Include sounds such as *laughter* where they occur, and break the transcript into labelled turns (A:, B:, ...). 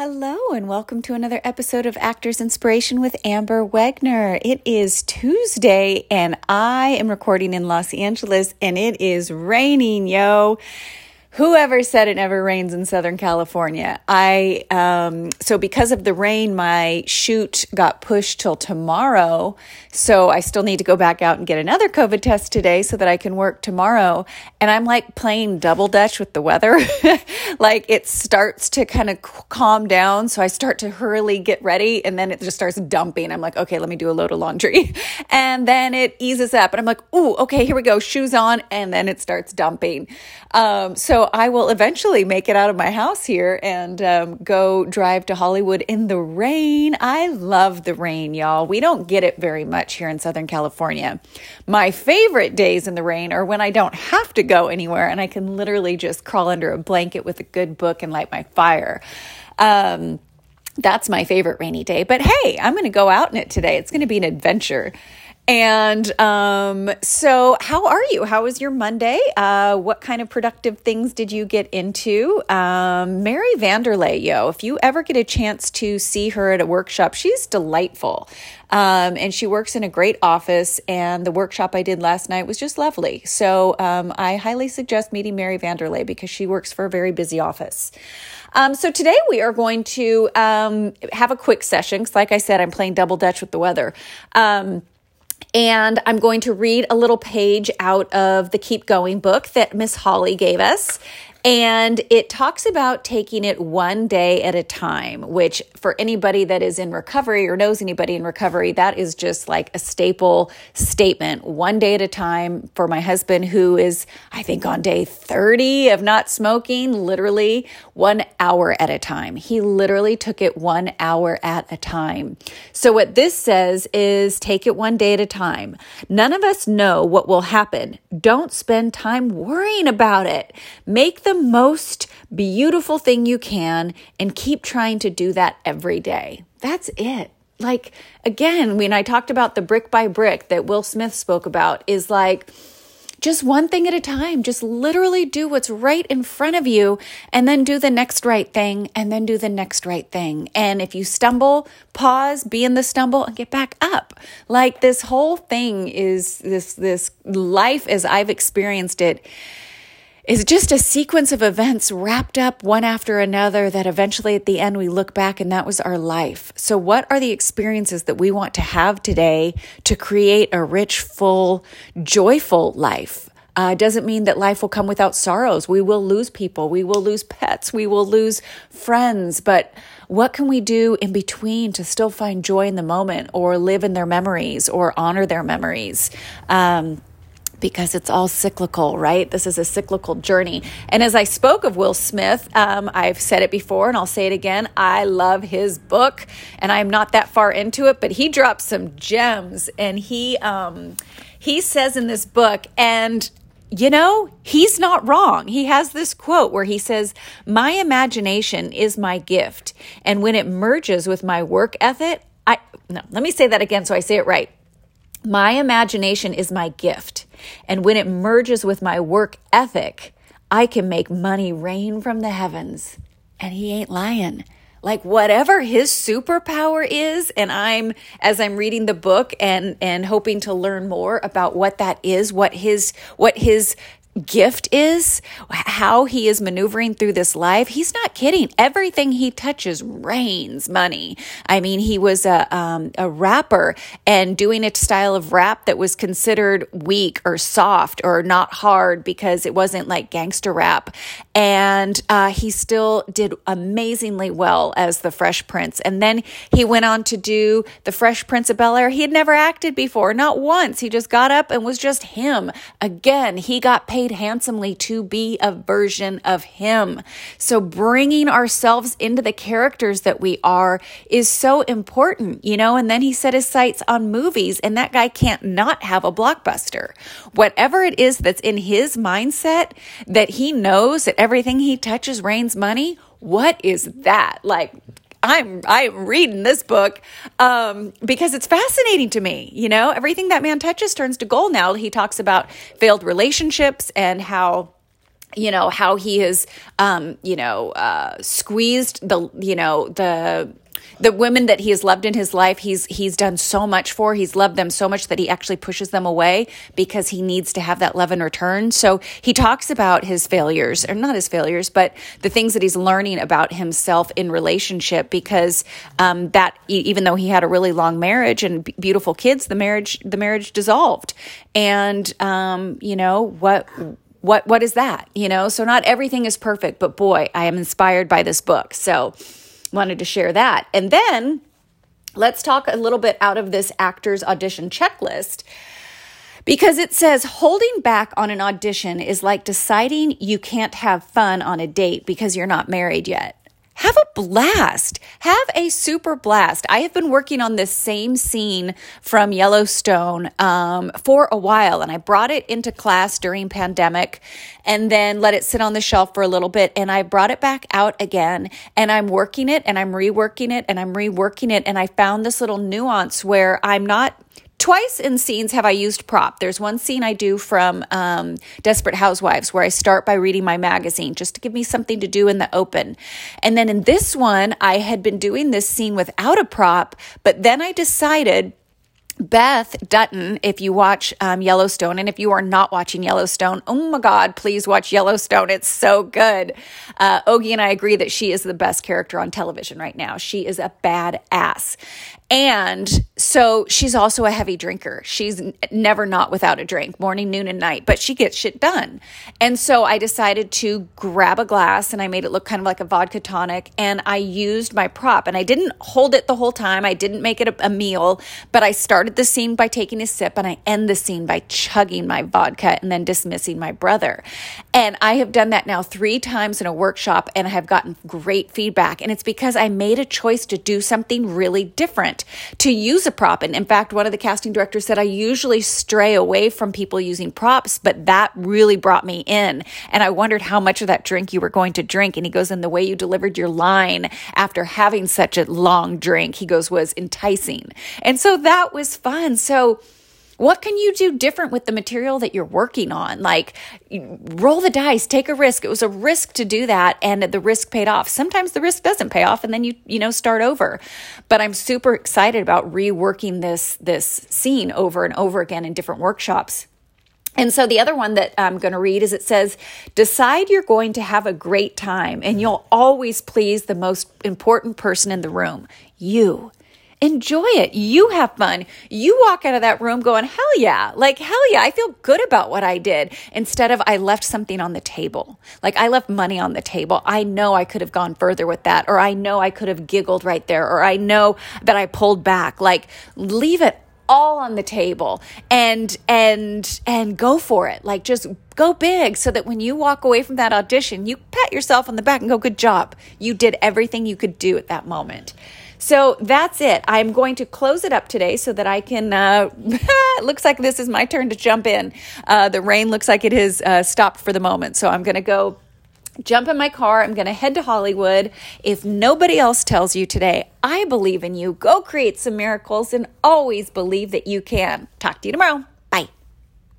A: Hello, and welcome to another episode of Actors Inspiration with Amber Wegner. It is Tuesday, and I am recording in Los Angeles, and it is raining, yo. Whoever said it never rains in Southern California? I um, so because of the rain, my shoot got pushed till tomorrow. So I still need to go back out and get another COVID test today so that I can work tomorrow. And I'm like playing double dutch with the weather. *laughs* like it starts to kind of calm down, so I start to hurriedly get ready, and then it just starts dumping. I'm like, okay, let me do a load of laundry, *laughs* and then it eases up, and I'm like, ooh, okay, here we go, shoes on, and then it starts dumping. Um, so I will eventually make it out of my house here and um, go drive to Hollywood in the rain. I love the rain, y'all. We don't get it very much here in Southern California. My favorite days in the rain are when I don't have to go anywhere and I can literally just crawl under a blanket with a good book and light my fire. Um, that's my favorite rainy day. But hey, I'm going to go out in it today. It's going to be an adventure. And um, so, how are you? How was your Monday? Uh, what kind of productive things did you get into? Um, Mary Vanderlei, yo, if you ever get a chance to see her at a workshop, she's delightful. Um, and she works in a great office. And the workshop I did last night was just lovely. So, um, I highly suggest meeting Mary Vanderlei because she works for a very busy office. Um, so today we are going to um, have a quick session because, like I said, I'm playing double dutch with the weather. Um, and I'm going to read a little page out of the Keep Going book that Miss Holly gave us. And it talks about taking it one day at a time, which for anybody that is in recovery or knows anybody in recovery, that is just like a staple statement. One day at a time for my husband, who is, I think, on day 30 of not smoking, literally one hour at a time. He literally took it one hour at a time. So, what this says is take it one day at a time. None of us know what will happen. Don't spend time worrying about it. Make the most beautiful thing you can and keep trying to do that every day. That's it. Like, again, when I talked about the brick by brick that Will Smith spoke about, is like, just one thing at a time. Just literally do what's right in front of you and then do the next right thing and then do the next right thing. And if you stumble, pause, be in the stumble and get back up. Like this whole thing is this this life as I've experienced it is just a sequence of events wrapped up one after another that eventually at the end we look back and that was our life. So, what are the experiences that we want to have today to create a rich, full, joyful life? Uh, doesn't mean that life will come without sorrows. We will lose people, we will lose pets, we will lose friends, but what can we do in between to still find joy in the moment or live in their memories or honor their memories? Um, because it's all cyclical, right? This is a cyclical journey. And as I spoke of Will Smith, um, I've said it before and I'll say it again. I love his book and I'm not that far into it, but he drops some gems and he, um, he says in this book, and you know, he's not wrong. He has this quote where he says, My imagination is my gift. And when it merges with my work ethic, I, no, let me say that again so I say it right. My imagination is my gift. And when it merges with my work ethic, I can make money rain from the heavens. And he ain't lying. Like whatever his superpower is, and I'm as I'm reading the book and and hoping to learn more about what that is, what his what his gift is, how he is maneuvering through this life, he's not kidding. Everything he touches rains money. I mean, he was a, um, a rapper and doing a style of rap that was considered weak or soft or not hard because it wasn't like gangster rap. And uh, he still did amazingly well as the Fresh Prince. And then he went on to do the Fresh Prince of Bel Air. He had never acted before, not once. He just got up and was just him. Again, he got paid paid handsomely to be a version of him. So bringing ourselves into the characters that we are is so important, you know? And then he set his sights on movies, and that guy can't not have a blockbuster. Whatever it is that's in his mindset that he knows that everything he touches rains money, what is that? Like, I'm I'm reading this book um, because it's fascinating to me. You know, everything that man touches turns to gold. Now he talks about failed relationships and how you know how he has um you know uh squeezed the you know the the women that he has loved in his life he's he's done so much for. He's loved them so much that he actually pushes them away because he needs to have that love in return. So he talks about his failures or not his failures but the things that he's learning about himself in relationship because um, that even though he had a really long marriage and beautiful kids the marriage the marriage dissolved. And um, you know what what what is that? You know so not everything is perfect but boy i am inspired by this book. So wanted to share that. And then let's talk a little bit out of this actor's audition checklist because it says holding back on an audition is like deciding you can't have fun on a date because you're not married yet have a blast. Have a super blast. I have been working on this same scene from Yellowstone um, for a while, and I brought it into class during pandemic, and then let it sit on the shelf for a little bit, and I brought it back out again, and I'm working it, and I'm reworking it, and I'm reworking it, and I found this little nuance where I'm not Twice in scenes have I used prop. There's one scene I do from um, Desperate Housewives where I start by reading my magazine just to give me something to do in the open. And then in this one, I had been doing this scene without a prop, but then I decided Beth Dutton, if you watch um, Yellowstone, and if you are not watching Yellowstone, oh my God, please watch Yellowstone. It's so good. Uh, Ogie and I agree that she is the best character on television right now. She is a bad ass. And so she's also a heavy drinker. She's never not without a drink, morning, noon, and night, but she gets shit done. And so I decided to grab a glass and I made it look kind of like a vodka tonic. And I used my prop and I didn't hold it the whole time. I didn't make it a, a meal, but I started the scene by taking a sip and I end the scene by chugging my vodka and then dismissing my brother. And I have done that now three times in a workshop and I have gotten great feedback. And it's because I made a choice to do something really different to use a prop. And in fact, one of the casting directors said, I usually stray away from people using props, but that really brought me in. And I wondered how much of that drink you were going to drink. And he goes, and the way you delivered your line after having such a long drink, he goes, was enticing. And so that was fun. So, what can you do different with the material that you're working on? Like, roll the dice, take a risk. It was a risk to do that, and the risk paid off. Sometimes the risk doesn't pay off, and then you you know start over. But I'm super excited about reworking this this scene over and over again in different workshops. And so the other one that I'm going to read is it says, decide you're going to have a great time and you'll always please the most important person in the room, you. Enjoy it. You have fun. You walk out of that room going, hell yeah. Like, hell yeah. I feel good about what I did instead of I left something on the table. Like, I left money on the table. I know I could have gone further with that, or I know I could have giggled right there, or I know that I pulled back. Like, leave it all on the table and and and go for it like just go big so that when you walk away from that audition you pat yourself on the back and go good job you did everything you could do at that moment so that's it. I'm going to close it up today so that I can. Uh, *laughs* looks like this is my turn to jump in. Uh, the rain looks like it has uh, stopped for the moment. So I'm going to go jump in my car. I'm going to head to Hollywood. If nobody else tells you today, I believe in you. Go create some miracles and always believe that you can. Talk to you tomorrow.